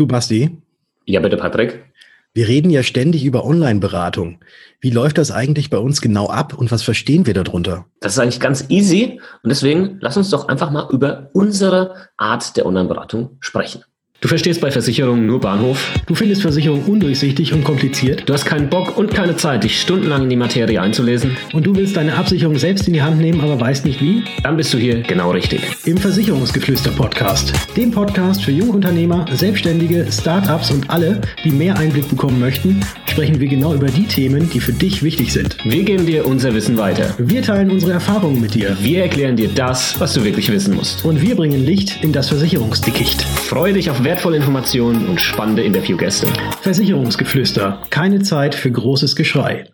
Du, Basti? Ja, bitte, Patrick. Wir reden ja ständig über Online-Beratung. Wie läuft das eigentlich bei uns genau ab und was verstehen wir darunter? Das ist eigentlich ganz easy und deswegen lass uns doch einfach mal über unsere Art der Online-Beratung sprechen. Du verstehst bei Versicherungen nur Bahnhof. Du findest Versicherungen undurchsichtig und kompliziert. Du hast keinen Bock und keine Zeit, dich stundenlang in die Materie einzulesen. Und du willst deine Absicherung selbst in die Hand nehmen, aber weißt nicht wie? Dann bist du hier genau richtig. Im Versicherungsgeflüster-Podcast. Dem Podcast für Jungunternehmer, Selbstständige, Startups und alle, die mehr Einblick bekommen möchten, sprechen wir genau über die Themen, die für dich wichtig sind. Wir geben dir unser Wissen weiter. Wir teilen unsere Erfahrungen mit dir. Wir erklären dir das, was du wirklich wissen musst. Und wir bringen Licht in das Versicherungsdickicht. Freue dich auf wertvolle Informationen und spannende Interviewgäste. Versicherungsgeflüster. Keine Zeit für großes Geschrei.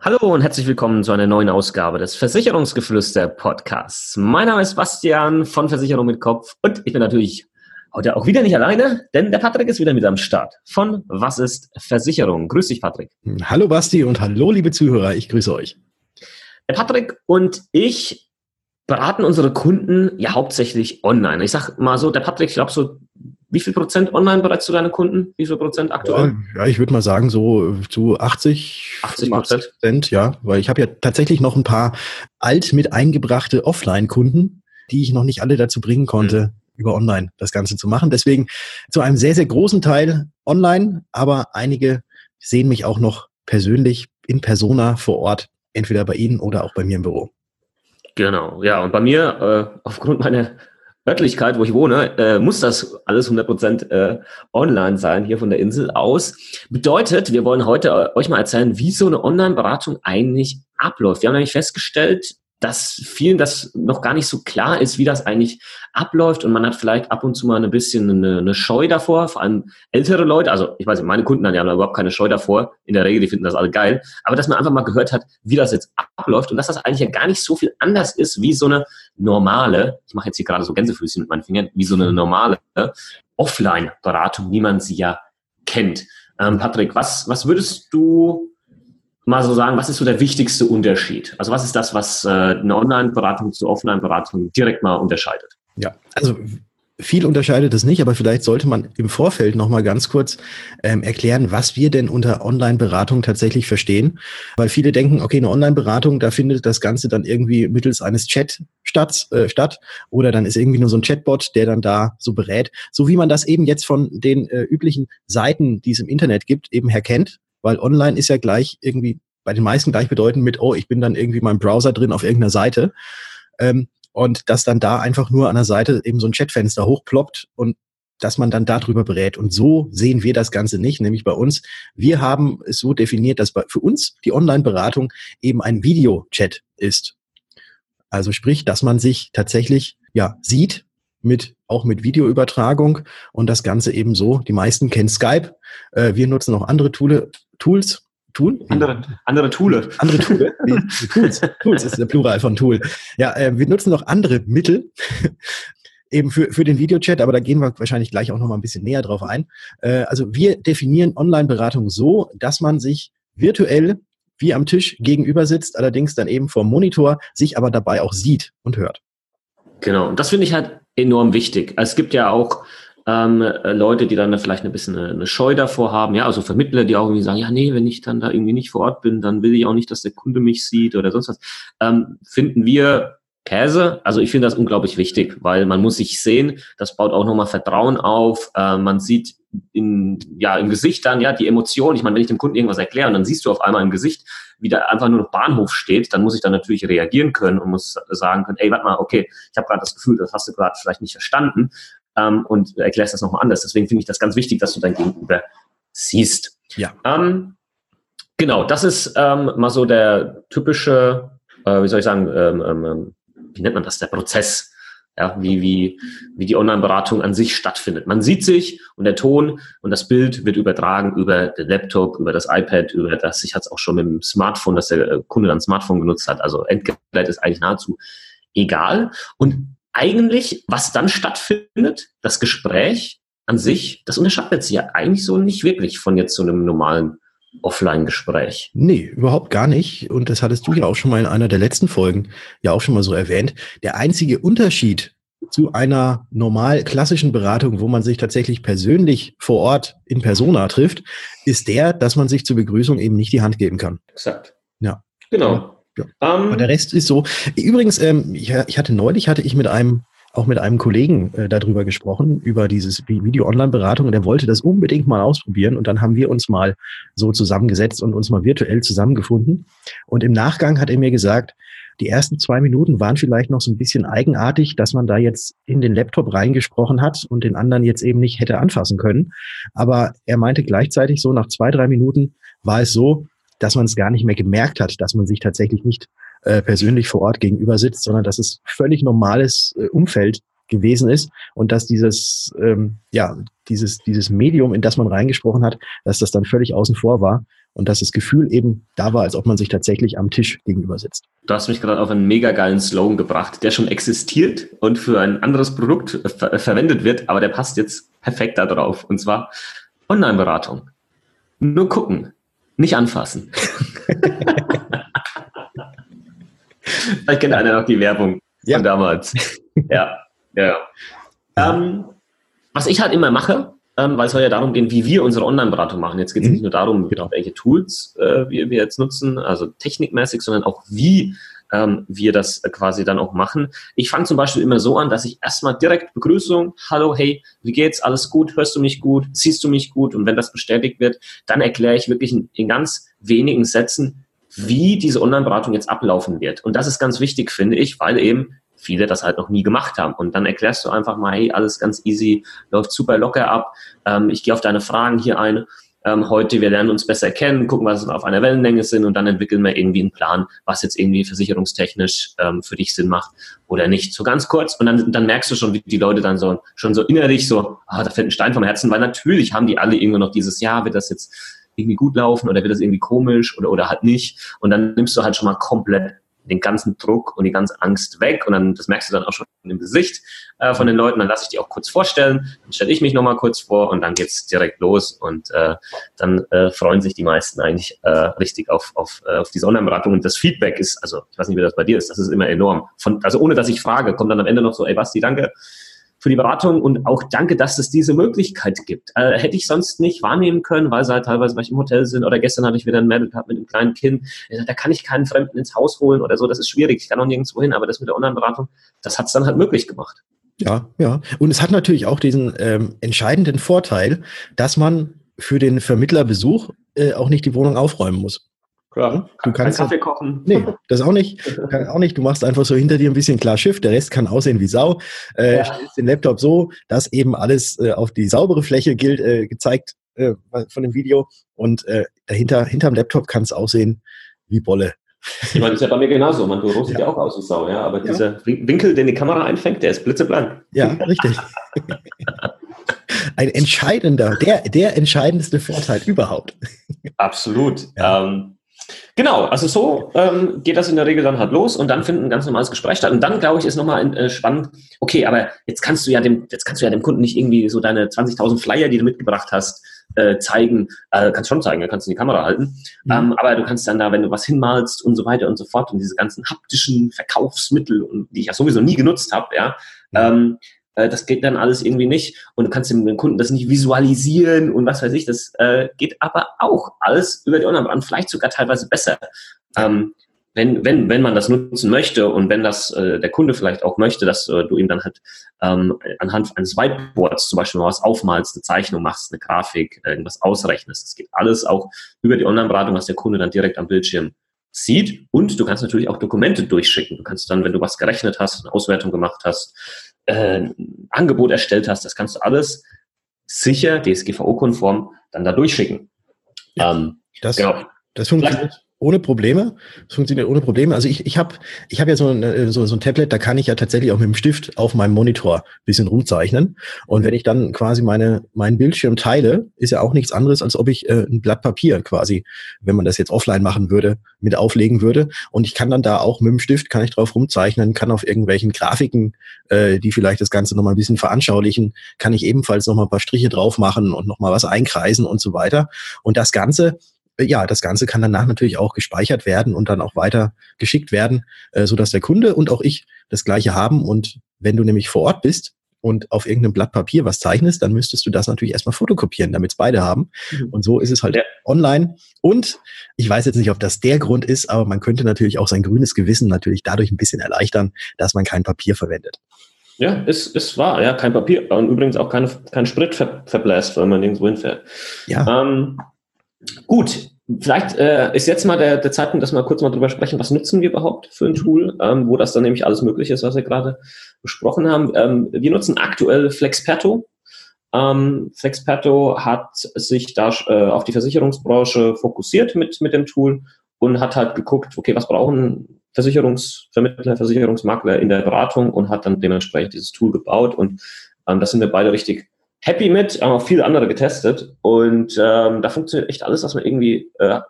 Hallo und herzlich willkommen zu einer neuen Ausgabe des Versicherungsgeflüster Podcasts. Mein Name ist Bastian von Versicherung mit Kopf und ich bin natürlich heute auch wieder nicht alleine, denn der Patrick ist wieder mit am Start von Was ist Versicherung? Grüß dich, Patrick. Hallo Basti und hallo liebe Zuhörer, ich grüße euch. Der Patrick und ich beraten unsere Kunden ja hauptsächlich online. Ich sag mal so, der Patrick, ich glaube so, wie viel Prozent online bereits zu deinen Kunden? Wie viel Prozent aktuell? Ja, ich würde mal sagen so zu 80, 80 Prozent, ja, weil ich habe ja tatsächlich noch ein paar alt mit eingebrachte Offline-Kunden, die ich noch nicht alle dazu bringen konnte, mhm. über online das Ganze zu machen. Deswegen zu einem sehr, sehr großen Teil online, aber einige sehen mich auch noch persönlich in Persona vor Ort, entweder bei Ihnen oder auch bei mir im Büro. Genau, ja. Und bei mir, äh, aufgrund meiner Örtlichkeit, wo ich wohne, äh, muss das alles 100% äh, online sein, hier von der Insel aus. Bedeutet, wir wollen heute äh, euch mal erzählen, wie so eine Online-Beratung eigentlich abläuft. Wir haben nämlich festgestellt, dass vielen das noch gar nicht so klar ist, wie das eigentlich abläuft. Und man hat vielleicht ab und zu mal ein bisschen eine, eine Scheu davor, vor allem ältere Leute, also ich weiß nicht, meine Kunden haben ja überhaupt keine Scheu davor, in der Regel, die finden das alle geil, aber dass man einfach mal gehört hat, wie das jetzt abläuft und dass das eigentlich ja gar nicht so viel anders ist wie so eine normale, ich mache jetzt hier gerade so Gänsefüßchen mit meinen Fingern, wie so eine normale Offline-Beratung, wie man sie ja kennt. Ähm, Patrick, was, was würdest du mal so sagen, was ist so der wichtigste Unterschied? Also was ist das, was äh, eine Online-Beratung zu Offline-Beratung direkt mal unterscheidet? Ja, also viel unterscheidet es nicht, aber vielleicht sollte man im Vorfeld noch mal ganz kurz ähm, erklären, was wir denn unter Online-Beratung tatsächlich verstehen. Weil viele denken, okay, eine Online-Beratung, da findet das Ganze dann irgendwie mittels eines Chat statt, äh, statt oder dann ist irgendwie nur so ein Chatbot, der dann da so berät. So wie man das eben jetzt von den äh, üblichen Seiten, die es im Internet gibt, eben her kennt weil online ist ja gleich irgendwie bei den meisten gleichbedeutend mit, oh, ich bin dann irgendwie meinem Browser drin auf irgendeiner Seite. Ähm, und dass dann da einfach nur an der Seite eben so ein Chatfenster hochploppt und dass man dann darüber berät. Und so sehen wir das Ganze nicht, nämlich bei uns. Wir haben es so definiert, dass für uns die Online-Beratung eben ein Videochat ist. Also sprich, dass man sich tatsächlich ja sieht mit auch mit Videoübertragung und das Ganze eben so. Die meisten kennen Skype. Äh, wir nutzen auch andere Tool, Tools. Tool? Andere, andere Tool. Andere Tool. Tools. Tools ist der Plural von Tool. Ja, äh, wir nutzen noch andere Mittel. eben für, für den Videochat, aber da gehen wir wahrscheinlich gleich auch noch mal ein bisschen näher drauf ein. Äh, also wir definieren Online-Beratung so, dass man sich virtuell wie am Tisch gegenüber sitzt, allerdings dann eben vor Monitor, sich aber dabei auch sieht und hört. Genau, und das finde ich halt enorm wichtig. Es gibt ja auch ähm, Leute, die dann vielleicht ein bisschen eine, eine, Scheu davor haben, ja, also Vermittler, die auch irgendwie sagen, ja, nee, wenn ich dann da irgendwie nicht vor Ort bin, dann will ich auch nicht, dass der Kunde mich sieht oder sonst was. Ähm, finden wir Käse. Also ich finde das unglaublich wichtig, weil man muss sich sehen, das baut auch nochmal Vertrauen auf. Äh, man sieht in, ja, im Gesicht dann ja die Emotion. Ich meine, wenn ich dem Kunden irgendwas erkläre und dann siehst du auf einmal im Gesicht, wie da einfach nur noch Bahnhof steht, dann muss ich dann natürlich reagieren können und muss sagen können, ey, warte mal, okay, ich habe gerade das Gefühl, das hast du gerade vielleicht nicht verstanden ähm, und erklärst das nochmal anders. Deswegen finde ich das ganz wichtig, dass du dein Gegenüber siehst. Ja. Ähm, genau, das ist ähm, mal so der typische, äh, wie soll ich sagen, ähm, ähm, ähm wie nennt man das, der Prozess, ja, wie, wie, wie die Online-Beratung an sich stattfindet. Man sieht sich und der Ton und das Bild wird übertragen über den Laptop, über das iPad, über das, ich hatte es auch schon mit dem Smartphone, dass der Kunde dann Smartphone genutzt hat. Also Endgerät ist eigentlich nahezu egal. Und eigentlich, was dann stattfindet, das Gespräch an sich, das unterscheidet sich ja eigentlich so nicht wirklich von jetzt so einem normalen Offline-Gespräch. Nee, überhaupt gar nicht. Und das hattest du ja auch schon mal in einer der letzten Folgen ja auch schon mal so erwähnt. Der einzige Unterschied zu einer normal klassischen Beratung, wo man sich tatsächlich persönlich vor Ort in Persona trifft, ist der, dass man sich zur Begrüßung eben nicht die Hand geben kann. Exakt. Ja. Genau. Ja. Um, der Rest ist so. Übrigens, ähm, ich, ich, hatte neulich, hatte ich mit einem, auch mit einem Kollegen äh, darüber gesprochen, über dieses Video-Online-Beratung und der wollte das unbedingt mal ausprobieren und dann haben wir uns mal so zusammengesetzt und uns mal virtuell zusammengefunden und im Nachgang hat er mir gesagt, die ersten zwei Minuten waren vielleicht noch so ein bisschen eigenartig, dass man da jetzt in den Laptop reingesprochen hat und den anderen jetzt eben nicht hätte anfassen können. Aber er meinte gleichzeitig so, nach zwei, drei Minuten war es so, dass man es gar nicht mehr gemerkt hat, dass man sich tatsächlich nicht äh, persönlich vor Ort gegenüber sitzt, sondern dass es völlig normales äh, Umfeld gewesen ist und dass dieses, ähm, ja, dieses, dieses Medium, in das man reingesprochen hat, dass das dann völlig außen vor war und dass das Gefühl eben da war, als ob man sich tatsächlich am Tisch gegenüber sitzt. Du hast mich gerade auf einen mega geilen Slogan gebracht, der schon existiert und für ein anderes Produkt ver verwendet wird, aber der passt jetzt perfekt da drauf. Und zwar Online-Beratung. Nur gucken, nicht anfassen. Vielleicht kennt einer noch die Werbung ja. von damals. Ja, ja. ja. Ähm, was ich halt immer mache, ähm, weil es soll ja darum gehen, wie wir unsere Online-Beratung machen. Jetzt geht es mhm. nicht nur darum, genau. welche Tools äh, wir, wir jetzt nutzen, also technikmäßig, sondern auch wie ähm, wir das quasi dann auch machen. Ich fange zum Beispiel immer so an, dass ich erstmal direkt Begrüßung, hallo, hey, wie geht's, alles gut, hörst du mich gut, siehst du mich gut und wenn das bestätigt wird, dann erkläre ich wirklich in, in ganz wenigen Sätzen, wie diese Online-Beratung jetzt ablaufen wird. Und das ist ganz wichtig, finde ich, weil eben viele das halt noch nie gemacht haben. Und dann erklärst du einfach mal, hey, alles ganz easy, läuft super locker ab. Ähm, ich gehe auf deine Fragen hier ein. Ähm, heute, wir lernen uns besser kennen, gucken, was wir auf einer Wellenlänge sind und dann entwickeln wir irgendwie einen Plan, was jetzt irgendwie versicherungstechnisch ähm, für dich Sinn macht oder nicht. So ganz kurz und dann, dann merkst du schon, wie die Leute dann so schon so innerlich so, ah, da fällt ein Stein vom Herzen, weil natürlich haben die alle irgendwo noch dieses, ja, wird das jetzt irgendwie gut laufen oder wird das irgendwie komisch oder, oder halt nicht. Und dann nimmst du halt schon mal komplett den ganzen Druck und die ganze Angst weg. Und dann, das merkst du dann auch schon im Gesicht äh, von den Leuten. Dann lasse ich die auch kurz vorstellen. Dann stelle ich mich nochmal kurz vor und dann geht's direkt los. Und äh, dann äh, freuen sich die meisten eigentlich äh, richtig auf, auf, äh, auf diese Online-Beratung. Und das Feedback ist, also ich weiß nicht, wie das bei dir ist, das ist immer enorm. Von, also ohne dass ich frage, kommt dann am Ende noch so, ey Basti, danke für die Beratung und auch danke, dass es diese Möglichkeit gibt. Äh, hätte ich sonst nicht wahrnehmen können, weil sie halt teilweise weil ich im Hotel sind oder gestern hatte ich wieder ein Mädel gehabt mit einem kleinen Kind. Da kann ich keinen Fremden ins Haus holen oder so. Das ist schwierig. Ich kann auch nirgendwo hin. Aber das mit der Online-Beratung, das hat es dann halt möglich gemacht. Ja, ja. Und es hat natürlich auch diesen ähm, entscheidenden Vorteil, dass man für den Vermittlerbesuch äh, auch nicht die Wohnung aufräumen muss. Klar, du kannst Kaffee kochen. Nee, das auch nicht. Auch nicht. Du machst einfach so hinter dir ein bisschen klar Schiff, der Rest kann aussehen wie Sau. Äh, ja. Stellst den Laptop so, dass eben alles äh, auf die saubere Fläche gilt, äh, gezeigt äh, von dem Video. Und äh, dahinter, hinterm Laptop kann es aussehen wie Bolle. Ich meine, das ist ja bei mir genauso. Mein Büro sieht ja, ja auch aus wie Sau, ja. Aber ja. dieser Winkel, den die Kamera einfängt, der ist blitzeblank. Ja, richtig. Ein entscheidender, der, der entscheidendste Vorteil überhaupt. Absolut. Ja. Ähm, Genau, also so ähm, geht das in der Regel dann halt los und dann findet ein ganz normales Gespräch statt. Und dann, glaube ich, ist nochmal äh, spannend, okay, aber jetzt kannst du ja dem, jetzt kannst du ja dem Kunden nicht irgendwie so deine 20.000 Flyer, die du mitgebracht hast, äh, zeigen. Äh, kannst schon zeigen, da kannst du in die Kamera halten. Mhm. Ähm, aber du kannst dann da, wenn du was hinmalst und so weiter und so fort und diese ganzen haptischen Verkaufsmittel, und, die ich ja sowieso nie genutzt habe, ja, mhm. ähm, äh, das geht dann alles irgendwie nicht und du kannst dem Kunden das nicht visualisieren und was weiß ich, das äh, geht aber auch alles über die Online-Beratung, vielleicht sogar teilweise besser. Ähm, wenn, wenn, wenn man das nutzen möchte und wenn das äh, der Kunde vielleicht auch möchte, dass äh, du ihm dann halt ähm, anhand eines Whiteboards zum Beispiel mal was aufmalst, eine Zeichnung machst, eine Grafik, irgendwas ausrechnest. Das geht alles auch über die Online-Beratung, was der Kunde dann direkt am Bildschirm sieht. Und du kannst natürlich auch Dokumente durchschicken. Du kannst dann, wenn du was gerechnet hast, eine Auswertung gemacht hast, äh, Angebot erstellt hast, das kannst du alles sicher, DSGVO-konform, dann da durchschicken. Ähm, das, genau. das funktioniert ohne Probleme. Das funktioniert ohne Probleme. Also ich, ich habe ich hab ja so ein, äh, so, so ein Tablet, da kann ich ja tatsächlich auch mit dem Stift auf meinem Monitor bisschen rumzeichnen. Und wenn ich dann quasi meine, meinen Bildschirm teile, ist ja auch nichts anderes, als ob ich äh, ein Blatt Papier quasi, wenn man das jetzt offline machen würde, mit auflegen würde. Und ich kann dann da auch mit dem Stift, kann ich drauf rumzeichnen, kann auf irgendwelchen Grafiken, äh, die vielleicht das Ganze nochmal ein bisschen veranschaulichen, kann ich ebenfalls nochmal ein paar Striche drauf machen und nochmal was einkreisen und so weiter. Und das Ganze ja, das Ganze kann danach natürlich auch gespeichert werden und dann auch weiter geschickt werden, äh, so dass der Kunde und auch ich das Gleiche haben und wenn du nämlich vor Ort bist und auf irgendeinem Blatt Papier was zeichnest, dann müsstest du das natürlich erstmal fotokopieren, damit es beide haben. Mhm. Und so ist es halt ja. online. Und ich weiß jetzt nicht, ob das der Grund ist, aber man könnte natürlich auch sein grünes Gewissen natürlich dadurch ein bisschen erleichtern, dass man kein Papier verwendet. Ja, ist, ist wahr. Ja, kein Papier und übrigens auch keine, kein Sprit ver, verbläst, wenn man irgendwo hinfährt. Ja. Ähm, gut, Vielleicht äh, ist jetzt mal der, der Zeitpunkt, dass wir kurz mal drüber sprechen, was nutzen wir überhaupt für ein Tool, ähm, wo das dann nämlich alles möglich ist, was wir gerade besprochen haben. Ähm, wir nutzen aktuell Flexperto. Ähm, Flexperto hat sich da äh, auf die Versicherungsbranche fokussiert mit, mit dem Tool und hat halt geguckt, okay, was brauchen Versicherungsvermittler, Versicherungsmakler in der Beratung und hat dann dementsprechend dieses Tool gebaut und ähm, das sind wir beide richtig happy mit, haben auch viele andere getestet und ähm, da funktioniert echt alles, was man irgendwie äh,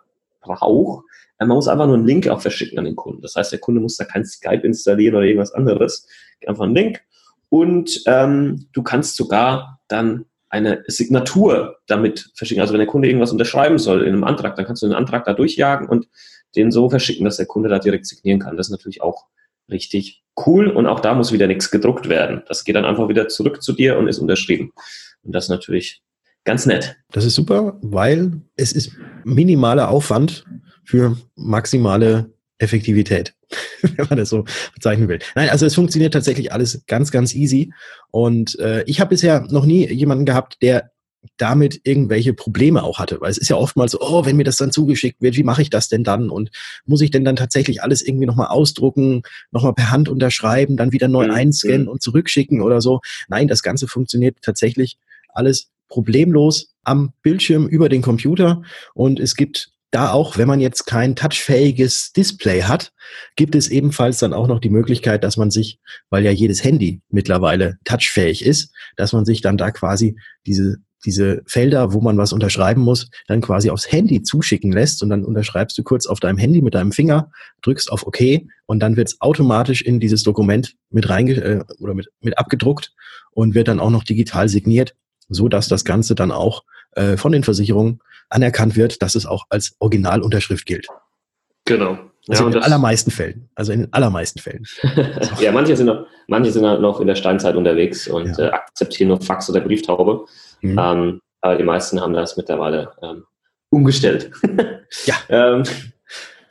braucht. Äh, man muss einfach nur einen Link auch verschicken an den Kunden. Das heißt, der Kunde muss da kein Skype installieren oder irgendwas anderes. Einfach einen Link und ähm, du kannst sogar dann eine Signatur damit verschicken. Also wenn der Kunde irgendwas unterschreiben soll in einem Antrag, dann kannst du den Antrag da durchjagen und den so verschicken, dass der Kunde da direkt signieren kann. Das ist natürlich auch richtig cool und auch da muss wieder nichts gedruckt werden. Das geht dann einfach wieder zurück zu dir und ist unterschrieben. Und das natürlich ganz nett. Das ist super, weil es ist minimaler Aufwand für maximale Effektivität, wenn man das so bezeichnen will. Nein, also es funktioniert tatsächlich alles ganz, ganz easy. Und äh, ich habe bisher noch nie jemanden gehabt, der damit irgendwelche Probleme auch hatte. Weil es ist ja oftmals so, oh, wenn mir das dann zugeschickt wird, wie mache ich das denn dann? Und muss ich denn dann tatsächlich alles irgendwie nochmal ausdrucken, nochmal per Hand unterschreiben, dann wieder neu mhm. einscannen und zurückschicken oder so? Nein, das Ganze funktioniert tatsächlich alles problemlos am Bildschirm über den Computer. Und es gibt da auch, wenn man jetzt kein touchfähiges Display hat, gibt es ebenfalls dann auch noch die Möglichkeit, dass man sich, weil ja jedes Handy mittlerweile touchfähig ist, dass man sich dann da quasi diese diese Felder, wo man was unterschreiben muss, dann quasi aufs Handy zuschicken lässt und dann unterschreibst du kurz auf deinem Handy mit deinem Finger, drückst auf OK und dann wird es automatisch in dieses Dokument mit reinge äh, oder mit, mit abgedruckt und wird dann auch noch digital signiert, so dass das Ganze dann auch äh, von den Versicherungen anerkannt wird, dass es auch als Originalunterschrift gilt. Genau. Also ja, in den allermeisten Fällen. Also in den allermeisten Fällen. ja, manche sind noch, manche sind noch in der Steinzeit unterwegs und ja. äh, akzeptieren nur Fax oder Brieftaube. Mhm. Ähm, aber die meisten haben das mittlerweile ähm, umgestellt. ja. ähm,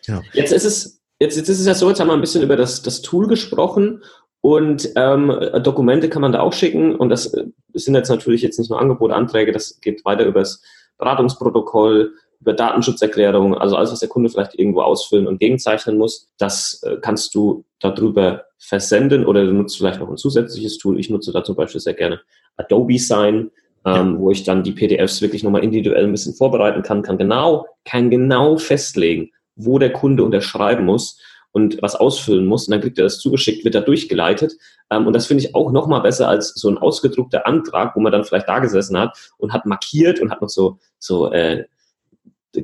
ja. Jetzt ist es, jetzt, jetzt ist es ja so, jetzt haben wir ein bisschen über das, das Tool gesprochen und ähm, Dokumente kann man da auch schicken und das, das äh, sind jetzt natürlich jetzt nicht nur Angebote, Anträge, das geht weiter über das Beratungsprotokoll, über Datenschutzerklärungen, also alles, was der Kunde vielleicht irgendwo ausfüllen und gegenzeichnen muss, das äh, kannst du darüber versenden oder du nutzt vielleicht noch ein zusätzliches Tool. Ich nutze da zum Beispiel sehr gerne Adobe Sign ähm, ja. wo ich dann die PDFs wirklich nochmal individuell ein bisschen vorbereiten kann, kann genau, kann genau festlegen, wo der Kunde unterschreiben muss und was ausfüllen muss. Und dann kriegt er das zugeschickt, wird er durchgeleitet. Ähm, und das finde ich auch nochmal besser als so ein ausgedruckter Antrag, wo man dann vielleicht da gesessen hat und hat markiert und hat noch so, so äh,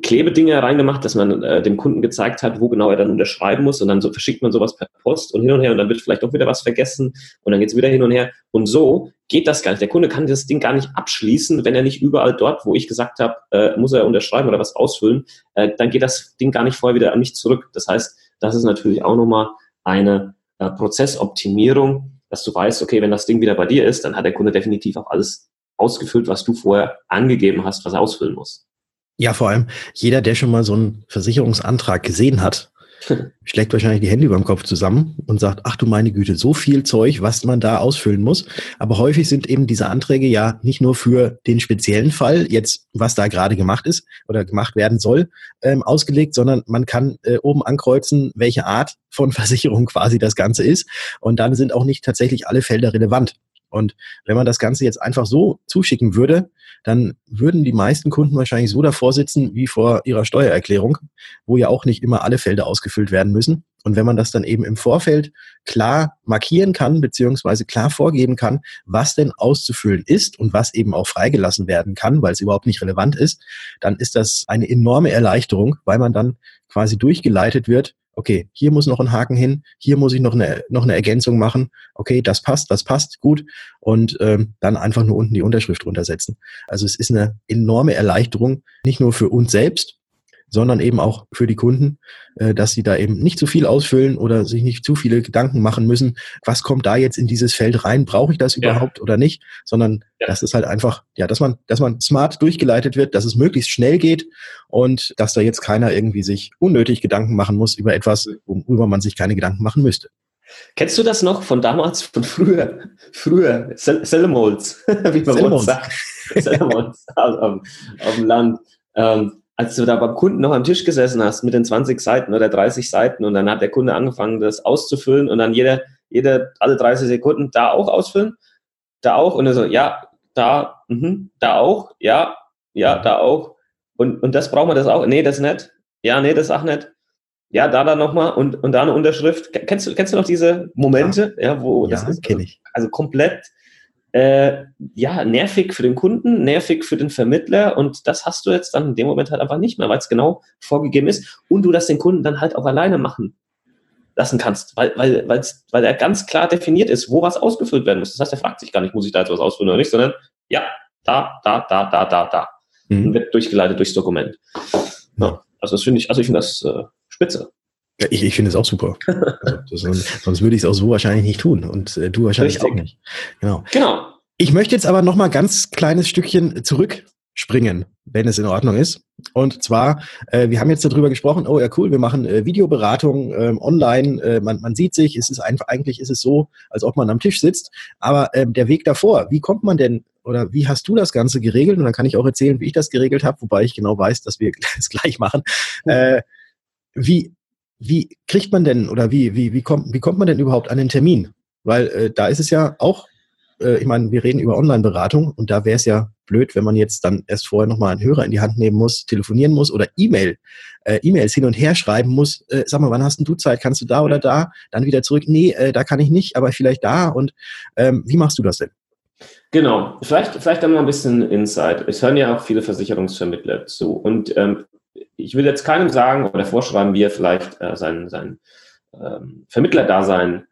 Klebedinger reingemacht, dass man äh, dem Kunden gezeigt hat, wo genau er dann unterschreiben muss und dann so verschickt man sowas per Post und hin und her und dann wird vielleicht auch wieder was vergessen und dann geht es wieder hin und her und so geht das gar nicht. Der Kunde kann das Ding gar nicht abschließen, wenn er nicht überall dort, wo ich gesagt habe, äh, muss er unterschreiben oder was ausfüllen, äh, dann geht das Ding gar nicht vorher wieder an mich zurück. Das heißt, das ist natürlich auch nochmal eine äh, Prozessoptimierung, dass du weißt, okay, wenn das Ding wieder bei dir ist, dann hat der Kunde definitiv auch alles ausgefüllt, was du vorher angegeben hast, was er ausfüllen muss. Ja, vor allem jeder, der schon mal so einen Versicherungsantrag gesehen hat, schlägt wahrscheinlich die Hände über dem Kopf zusammen und sagt, ach du meine Güte, so viel Zeug, was man da ausfüllen muss. Aber häufig sind eben diese Anträge ja nicht nur für den speziellen Fall, jetzt was da gerade gemacht ist oder gemacht werden soll, ähm, ausgelegt, sondern man kann äh, oben ankreuzen, welche Art von Versicherung quasi das Ganze ist. Und dann sind auch nicht tatsächlich alle Felder relevant. Und wenn man das Ganze jetzt einfach so zuschicken würde, dann würden die meisten Kunden wahrscheinlich so davor sitzen wie vor ihrer Steuererklärung, wo ja auch nicht immer alle Felder ausgefüllt werden müssen. Und wenn man das dann eben im Vorfeld klar markieren kann, beziehungsweise klar vorgeben kann, was denn auszufüllen ist und was eben auch freigelassen werden kann, weil es überhaupt nicht relevant ist, dann ist das eine enorme Erleichterung, weil man dann quasi durchgeleitet wird, okay, hier muss noch ein Haken hin, hier muss ich noch eine, noch eine Ergänzung machen, okay, das passt, das passt, gut. Und ähm, dann einfach nur unten die Unterschrift runtersetzen. Also es ist eine enorme Erleichterung, nicht nur für uns selbst, sondern eben auch für die Kunden, äh, dass sie da eben nicht zu viel ausfüllen oder sich nicht zu viele Gedanken machen müssen, was kommt da jetzt in dieses Feld rein, brauche ich das überhaupt ja. oder nicht, sondern ja. das ist halt einfach, ja, dass man, dass man smart durchgeleitet wird, dass es möglichst schnell geht und dass da jetzt keiner irgendwie sich unnötig Gedanken machen muss über etwas, worüber man sich keine Gedanken machen müsste. Kennst du das noch von damals, von früher? Früher, Sellemolds, wie man Sellemolds. sagt. Sellemolds auf, auf, dem Land. Ähm, als du da beim Kunden noch am Tisch gesessen hast mit den 20 Seiten oder 30 Seiten und dann hat der Kunde angefangen, das auszufüllen und dann jeder, jeder alle 30 Sekunden da auch ausfüllen, da auch und er so, ja, da, mh, da auch, ja, ja, da auch. Und, und das brauchen wir das auch, nee, das nicht, ja, nee, das auch nicht, ja, da dann nochmal und, und da eine Unterschrift. Kennst du, kennst du noch diese Momente, ja, ja wo ja, das ist kenne ich. also komplett äh, ja, nervig für den Kunden, nervig für den Vermittler und das hast du jetzt dann in dem Moment halt einfach nicht mehr, weil es genau vorgegeben ist und du das den Kunden dann halt auch alleine machen lassen kannst, weil, weil, weil's, weil er ganz klar definiert ist, wo was ausgefüllt werden muss. Das heißt, er fragt sich gar nicht, muss ich da jetzt was ausfüllen oder nicht, sondern ja, da, da, da, da, da, da. Mhm. Und wird durchgeleitet durchs Dokument. Ja, also das finde ich, also ich finde das äh, spitze. Ja, ich, ich finde es auch super. Also, das, sonst würde ich es auch so wahrscheinlich nicht tun und äh, du wahrscheinlich auch nicht. Genau. Genau. Ich möchte jetzt aber noch mal ganz kleines Stückchen zurückspringen, wenn es in Ordnung ist. Und zwar, äh, wir haben jetzt darüber gesprochen, oh ja cool, wir machen äh, Videoberatung ähm, online, äh, man, man sieht sich, es ist einfach, eigentlich ist es so, als ob man am Tisch sitzt. Aber ähm, der Weg davor, wie kommt man denn oder wie hast du das Ganze geregelt? Und dann kann ich auch erzählen, wie ich das geregelt habe, wobei ich genau weiß, dass wir es gleich machen. Äh, wie, wie kriegt man denn oder wie, wie, wie, kommt, wie kommt man denn überhaupt an den Termin? Weil äh, da ist es ja auch, äh, ich meine, wir reden über Online-Beratung und da wäre es ja blöd, wenn man jetzt dann erst vorher nochmal einen Hörer in die Hand nehmen muss, telefonieren muss oder E-Mail, äh, E-Mails hin und her schreiben muss. Äh, sag mal, wann hast denn du Zeit? Kannst du da oder da? Dann wieder zurück. Nee, äh, da kann ich nicht, aber vielleicht da. Und ähm, wie machst du das denn? Genau, vielleicht, vielleicht dann mal ein bisschen Insight. Es hören ja auch viele Versicherungsvermittler zu. Und ähm, ich will jetzt keinem sagen oder vorschreiben, wie er vielleicht äh, sein, sein ähm, Vermittlerdasein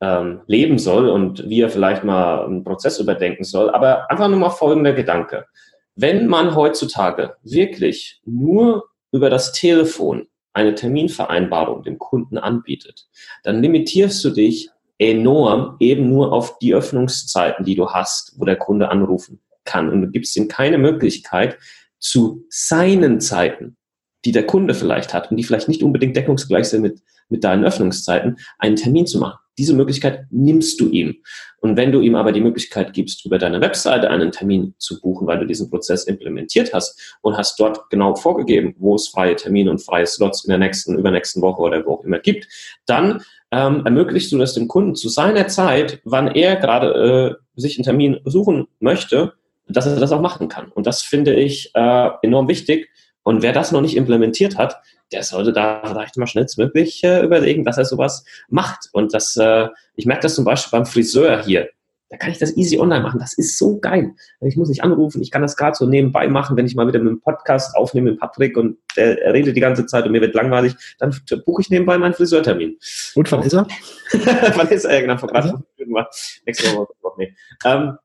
ähm, leben soll und wie er vielleicht mal einen Prozess überdenken soll. Aber einfach nur mal folgender Gedanke. Wenn man heutzutage wirklich nur über das Telefon eine Terminvereinbarung dem Kunden anbietet, dann limitierst du dich enorm eben nur auf die Öffnungszeiten, die du hast, wo der Kunde anrufen kann. Und du gibst ihm keine Möglichkeit, zu seinen Zeiten die der Kunde vielleicht hat und die vielleicht nicht unbedingt deckungsgleich sind mit, mit deinen Öffnungszeiten, einen Termin zu machen. Diese Möglichkeit nimmst du ihm. Und wenn du ihm aber die Möglichkeit gibst, über deine Webseite einen Termin zu buchen, weil du diesen Prozess implementiert hast und hast dort genau vorgegeben, wo es freie Termine und freie Slots in der nächsten, übernächsten Woche oder wo auch immer gibt, dann ähm, ermöglichst du das dem Kunden zu seiner Zeit, wann er gerade äh, sich einen Termin suchen möchte, dass er das auch machen kann. Und das finde ich äh, enorm wichtig, und wer das noch nicht implementiert hat, der sollte da vielleicht mal schnellstmöglich äh, überlegen, dass er sowas macht. Und das, äh, ich merke das zum Beispiel beim Friseur hier. Da kann ich das easy online machen. Das ist so geil. Ich muss nicht anrufen. Ich kann das gerade so nebenbei machen, wenn ich mal wieder mit einem Podcast aufnehme mit Patrick und der, redet die ganze Zeit und mir wird langweilig. Dann buche ich nebenbei meinen Friseurtermin. Und wann ist er? wann ist er? Ja, genau, vor gerade nächste Woche. Nee. Ähm,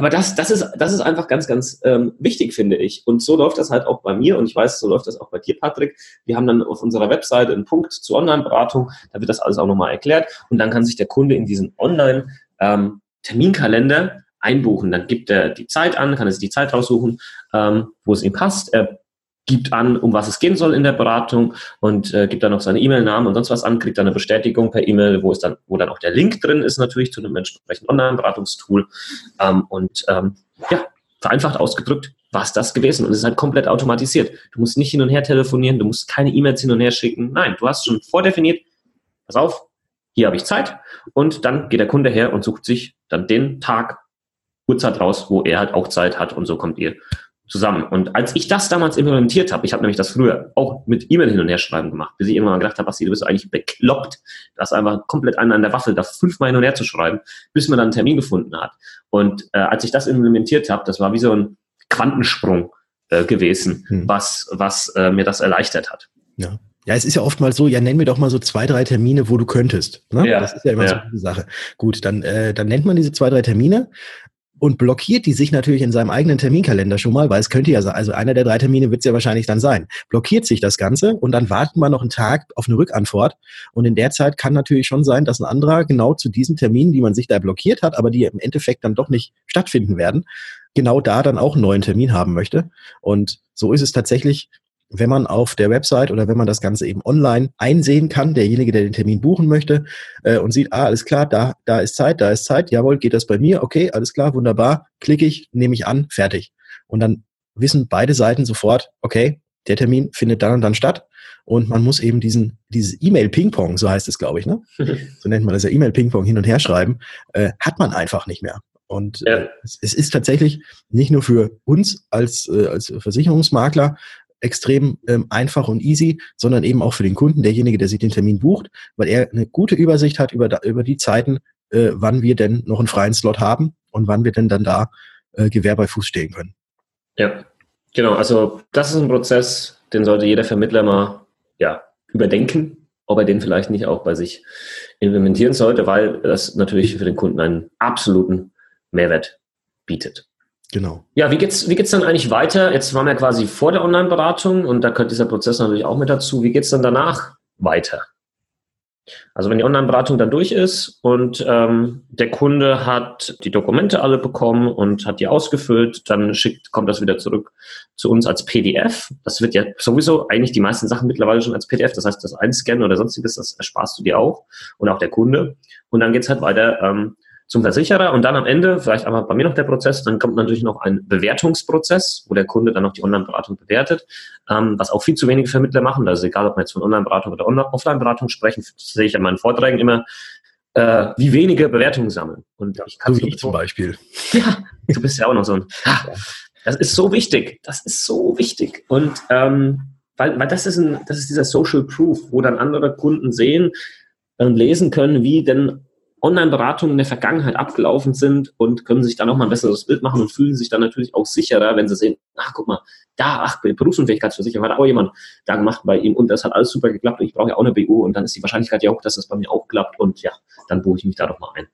aber das, das, ist, das ist einfach ganz, ganz ähm, wichtig, finde ich. Und so läuft das halt auch bei mir und ich weiß, so läuft das auch bei dir, Patrick. Wir haben dann auf unserer Webseite einen Punkt zur Online-Beratung, da wird das alles auch nochmal erklärt und dann kann sich der Kunde in diesen Online-Terminkalender ähm, einbuchen. Dann gibt er die Zeit an, kann er sich die Zeit raussuchen, ähm, wo es ihm passt. Er gibt an, um was es gehen soll in der Beratung und äh, gibt dann noch seine E-Mail-Namen und sonst was an, kriegt dann eine Bestätigung per E-Mail, wo dann, wo dann auch der Link drin ist natürlich zu einem entsprechenden Online-Beratungstool ähm, und ähm, ja, vereinfacht ausgedrückt, war es das gewesen und es ist halt komplett automatisiert. Du musst nicht hin und her telefonieren, du musst keine E-Mails hin und her schicken. Nein, du hast schon vordefiniert, pass auf, hier habe ich Zeit und dann geht der Kunde her und sucht sich dann den Tag, Uhrzeit raus, wo er halt auch Zeit hat und so kommt ihr zusammen. Und als ich das damals implementiert habe, ich habe nämlich das früher auch mit E-Mail hin und her schreiben gemacht, bis ich immer mal gedacht habe, Basti, du bist eigentlich bekloppt, das einfach komplett einen an der Waffel, da fünfmal hin und her zu schreiben, bis man dann einen Termin gefunden hat. Und äh, als ich das implementiert habe, das war wie so ein Quantensprung äh, gewesen, hm. was, was äh, mir das erleichtert hat. Ja. Ja, es ist ja oftmals so, ja, nenn mir doch mal so zwei, drei Termine, wo du könntest. Ne? Ja, das ist ja immer ja. so eine Sache. Gut, dann, äh, dann nennt man diese zwei, drei Termine und blockiert die sich natürlich in seinem eigenen Terminkalender schon mal, weil es könnte ja sein, also einer der drei Termine wird es ja wahrscheinlich dann sein, blockiert sich das Ganze und dann warten wir noch einen Tag auf eine Rückantwort. Und in der Zeit kann natürlich schon sein, dass ein anderer genau zu diesen Terminen, die man sich da blockiert hat, aber die im Endeffekt dann doch nicht stattfinden werden, genau da dann auch einen neuen Termin haben möchte. Und so ist es tatsächlich wenn man auf der Website oder wenn man das Ganze eben online einsehen kann, derjenige, der den Termin buchen möchte äh, und sieht, ah, alles klar, da, da ist Zeit, da ist Zeit, jawohl, geht das bei mir, okay, alles klar, wunderbar, klicke ich, nehme ich an, fertig. Und dann wissen beide Seiten sofort, okay, der Termin findet dann und dann statt und man muss eben diesen, dieses E-Mail-Ping-Pong, so heißt es, glaube ich, ne? so nennt man das ja E-Mail-Ping-Pong hin und her schreiben, äh, hat man einfach nicht mehr. Und ja. äh, es, es, ist tatsächlich nicht nur für uns als, äh, als Versicherungsmakler extrem ähm, einfach und easy, sondern eben auch für den Kunden, derjenige, der sich den Termin bucht, weil er eine gute Übersicht hat über, über die Zeiten, äh, wann wir denn noch einen freien Slot haben und wann wir denn dann da äh, Gewehr bei Fuß stehen können. Ja, genau. Also das ist ein Prozess, den sollte jeder Vermittler mal ja, überdenken, ob er den vielleicht nicht auch bei sich implementieren sollte, weil das natürlich für den Kunden einen absoluten Mehrwert bietet. Genau. Ja, wie geht's, wie geht's dann eigentlich weiter? Jetzt waren wir quasi vor der Online-Beratung und da gehört dieser Prozess natürlich auch mit dazu. Wie geht's dann danach weiter? Also wenn die Online-Beratung dann durch ist und ähm, der Kunde hat die Dokumente alle bekommen und hat die ausgefüllt, dann schickt, kommt das wieder zurück zu uns als PDF. Das wird ja sowieso eigentlich die meisten Sachen mittlerweile schon als PDF. Das heißt, das Einscannen oder sonstiges, das ersparst du dir auch und auch der Kunde. Und dann geht's halt weiter ähm, zum Versicherer und dann am Ende, vielleicht einmal bei mir noch der Prozess, dann kommt natürlich noch ein Bewertungsprozess, wo der Kunde dann noch die Online-Beratung bewertet, ähm, was auch viel zu wenige Vermittler machen. Also egal, ob wir jetzt von Online-Beratung oder Offline-Beratung sprechen, sehe ich in meinen Vorträgen immer, äh, wie wenige Bewertungen sammeln. Und ja, ich kann so zum Beispiel. Ja, du bist ja auch noch so ein. Ah, das ist so wichtig. Das ist so wichtig. Und ähm, weil, weil das ist ein, das ist dieser Social Proof, wo dann andere Kunden sehen und lesen können, wie denn Online-Beratungen in der Vergangenheit abgelaufen sind und können sich dann auch mal ein besseres Bild machen und fühlen sich dann natürlich auch sicherer, wenn sie sehen, ach guck mal, da, ach, Berufsunfähigkeitsversicherung hat auch jemand da gemacht bei ihm und das hat alles super geklappt und ich brauche ja auch eine BU und dann ist die Wahrscheinlichkeit ja auch, dass das bei mir auch klappt und ja, dann buche ich mich da doch mal ein.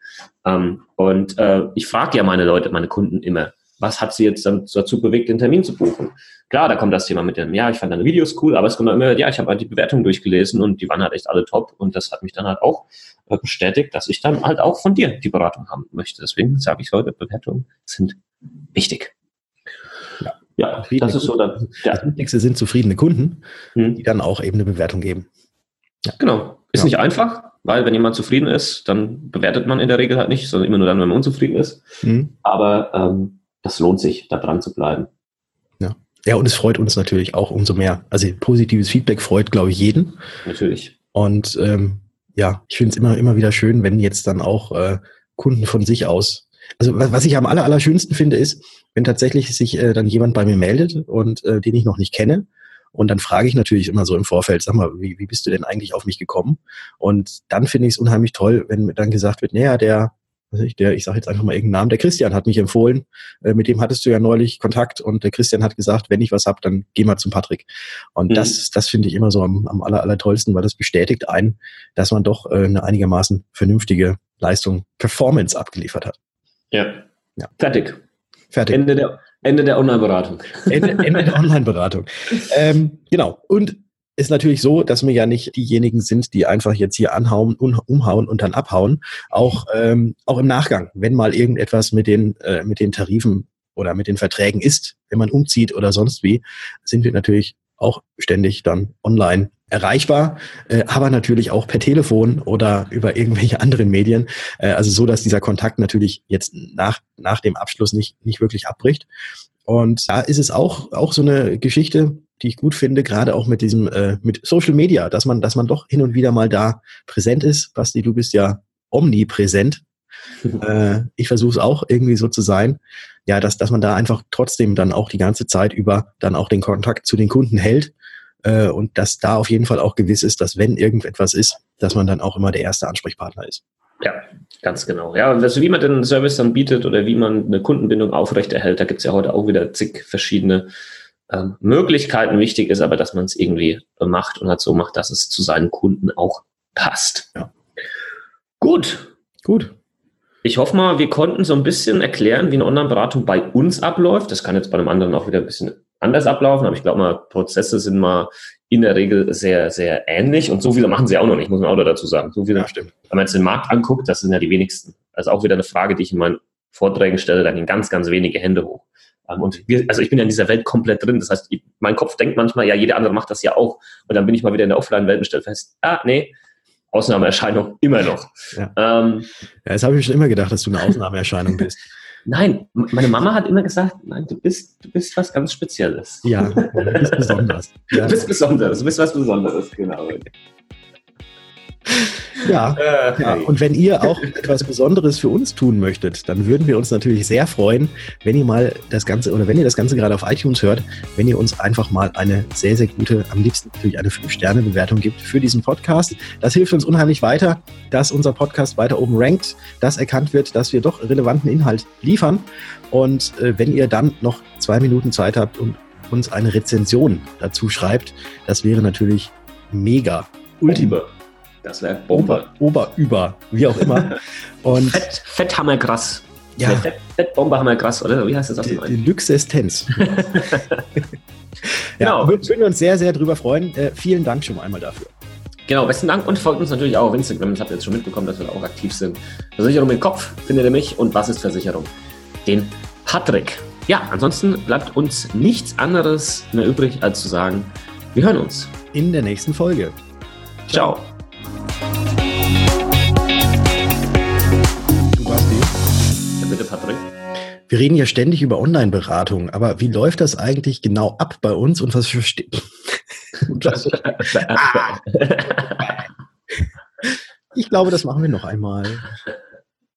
Ähm, und äh, ich frage ja meine Leute, meine Kunden immer, was hat sie jetzt dazu bewegt, den Termin zu buchen? Klar, da kommt das Thema mit dem, ja, ich fand deine Videos cool, aber es kommt immer, ja, ich habe halt die Bewertungen durchgelesen und die waren halt echt alle top und das hat mich dann halt auch äh, bestätigt, dass ich dann halt auch von dir die Beratung haben möchte. Deswegen sage ich heute, Bewertungen sind wichtig. Ja, ja das ist so dann. Ja. Das Wichtigste sind zufriedene Kunden, hm. die dann auch eben eine Bewertung geben. Ja. Genau. Ist ja. nicht einfach, weil wenn jemand zufrieden ist, dann bewertet man in der Regel halt nicht, sondern immer nur dann, wenn man unzufrieden ist. Mhm. Aber ähm, das lohnt sich, da dran zu bleiben. Ja. Ja, und es freut uns natürlich auch umso mehr. Also positives Feedback freut, glaube ich, jeden. Natürlich. Und ähm, ja, ich finde es immer, immer wieder schön, wenn jetzt dann auch äh, Kunden von sich aus. Also was, was ich am aller, allerschönsten finde, ist, wenn tatsächlich sich äh, dann jemand bei mir meldet und äh, den ich noch nicht kenne. Und dann frage ich natürlich immer so im Vorfeld, sag mal, wie, wie bist du denn eigentlich auf mich gekommen? Und dann finde ich es unheimlich toll, wenn dann gesagt wird, naja, der ich, der, ich sage jetzt einfach mal irgendeinen Namen, der Christian hat mich empfohlen, äh, mit dem hattest du ja neulich Kontakt und der Christian hat gesagt, wenn ich was hab, dann geh mal zum Patrick. Und mhm. das, das finde ich immer so am, am aller, aller tollsten, weil das bestätigt einen, dass man doch äh, eine einigermaßen vernünftige Leistung, Performance abgeliefert hat. Ja. ja. Fertig. Fertig. Ende der, Ende der Online-Beratung. Ende, Ende der Online-Beratung. ähm, genau. Und ist natürlich so, dass wir ja nicht diejenigen sind, die einfach jetzt hier anhauen, umhauen und dann abhauen. Auch, ähm, auch im Nachgang, wenn mal irgendetwas mit den, äh, mit den Tarifen oder mit den Verträgen ist, wenn man umzieht oder sonst wie, sind wir natürlich auch ständig dann online erreichbar, äh, aber natürlich auch per Telefon oder über irgendwelche anderen Medien. Äh, also so, dass dieser Kontakt natürlich jetzt nach, nach dem Abschluss nicht, nicht wirklich abbricht. Und da ist es auch, auch so eine Geschichte, die ich gut finde, gerade auch mit diesem, äh, mit Social Media, dass man, dass man doch hin und wieder mal da präsent ist. Basti, du bist ja omnipräsent. äh, ich versuche es auch irgendwie so zu sein. Ja, dass, dass man da einfach trotzdem dann auch die ganze Zeit über dann auch den Kontakt zu den Kunden hält. Äh, und dass da auf jeden Fall auch gewiss ist, dass wenn irgendetwas ist, dass man dann auch immer der erste Ansprechpartner ist. Ja, ganz genau. Ja, und also wie man den Service dann bietet oder wie man eine Kundenbindung aufrechterhält, da gibt es ja heute auch wieder zig verschiedene ähm, Möglichkeiten wichtig ist, aber dass man es irgendwie macht und halt so macht, dass es zu seinen Kunden auch passt. Ja. Gut. Gut. ich hoffe mal, wir konnten so ein bisschen erklären, wie eine Online-Beratung bei uns abläuft. Das kann jetzt bei einem anderen auch wieder ein bisschen anders ablaufen, aber ich glaube mal, Prozesse sind mal in der Regel sehr, sehr ähnlich und so viele machen sie auch noch nicht, muss man auch dazu sagen. So viele, ja, stimmt. Wenn man jetzt den Markt anguckt, das sind ja die wenigsten. Also auch wieder eine Frage, die ich in meinen Vorträgen stelle, da gehen ganz, ganz wenige Hände hoch. Ähm, und wir, also ich bin ja in dieser Welt komplett drin. Das heißt, mein Kopf denkt manchmal, ja, jeder andere macht das ja auch. Und dann bin ich mal wieder in der Offline-Welt und stelle fest, ah, nee, Ausnahmeerscheinung immer noch. Ja, ähm, ja das habe ich schon immer gedacht, dass du eine Ausnahmeerscheinung bist. Nein, meine Mama hat immer gesagt, nein, du bist, du bist was ganz Spezielles. Ja, du bist besonders. Ja. Du bist besonders, du bist was Besonderes, genau. Ja, äh, ja, und wenn ihr auch etwas Besonderes für uns tun möchtet, dann würden wir uns natürlich sehr freuen, wenn ihr mal das Ganze oder wenn ihr das Ganze gerade auf iTunes hört, wenn ihr uns einfach mal eine sehr, sehr gute, am liebsten natürlich eine 5-Sterne-Bewertung gibt für diesen Podcast. Das hilft uns unheimlich weiter, dass unser Podcast weiter oben rankt, dass erkannt wird, dass wir doch relevanten Inhalt liefern. Und äh, wenn ihr dann noch zwei Minuten Zeit habt und uns eine Rezension dazu schreibt, das wäre natürlich mega. Ultima. Das wäre Bomber. Ober, über, wie auch immer. Und Fett, Fetthammergrass. Ja. Fett, Fett, Bomberhammergrass, oder? Wie heißt das auf dem Deluxestenz. ja, genau. würden wir uns sehr, sehr drüber freuen. Äh, vielen Dank schon einmal dafür. Genau, besten Dank und folgt uns natürlich auch auf Instagram. Das habt ihr jetzt schon mitbekommen, dass wir da auch aktiv sind. Versicherung im Kopf findet ihr mich und was ist Versicherung? Den Patrick. Ja, ansonsten bleibt uns nichts anderes mehr übrig, als zu sagen, wir hören uns. In der nächsten Folge. Ciao. Ciao. Wir reden ja ständig über Online-Beratung, aber wie läuft das eigentlich genau ab bei uns und was versteht? ich glaube, das machen wir noch einmal.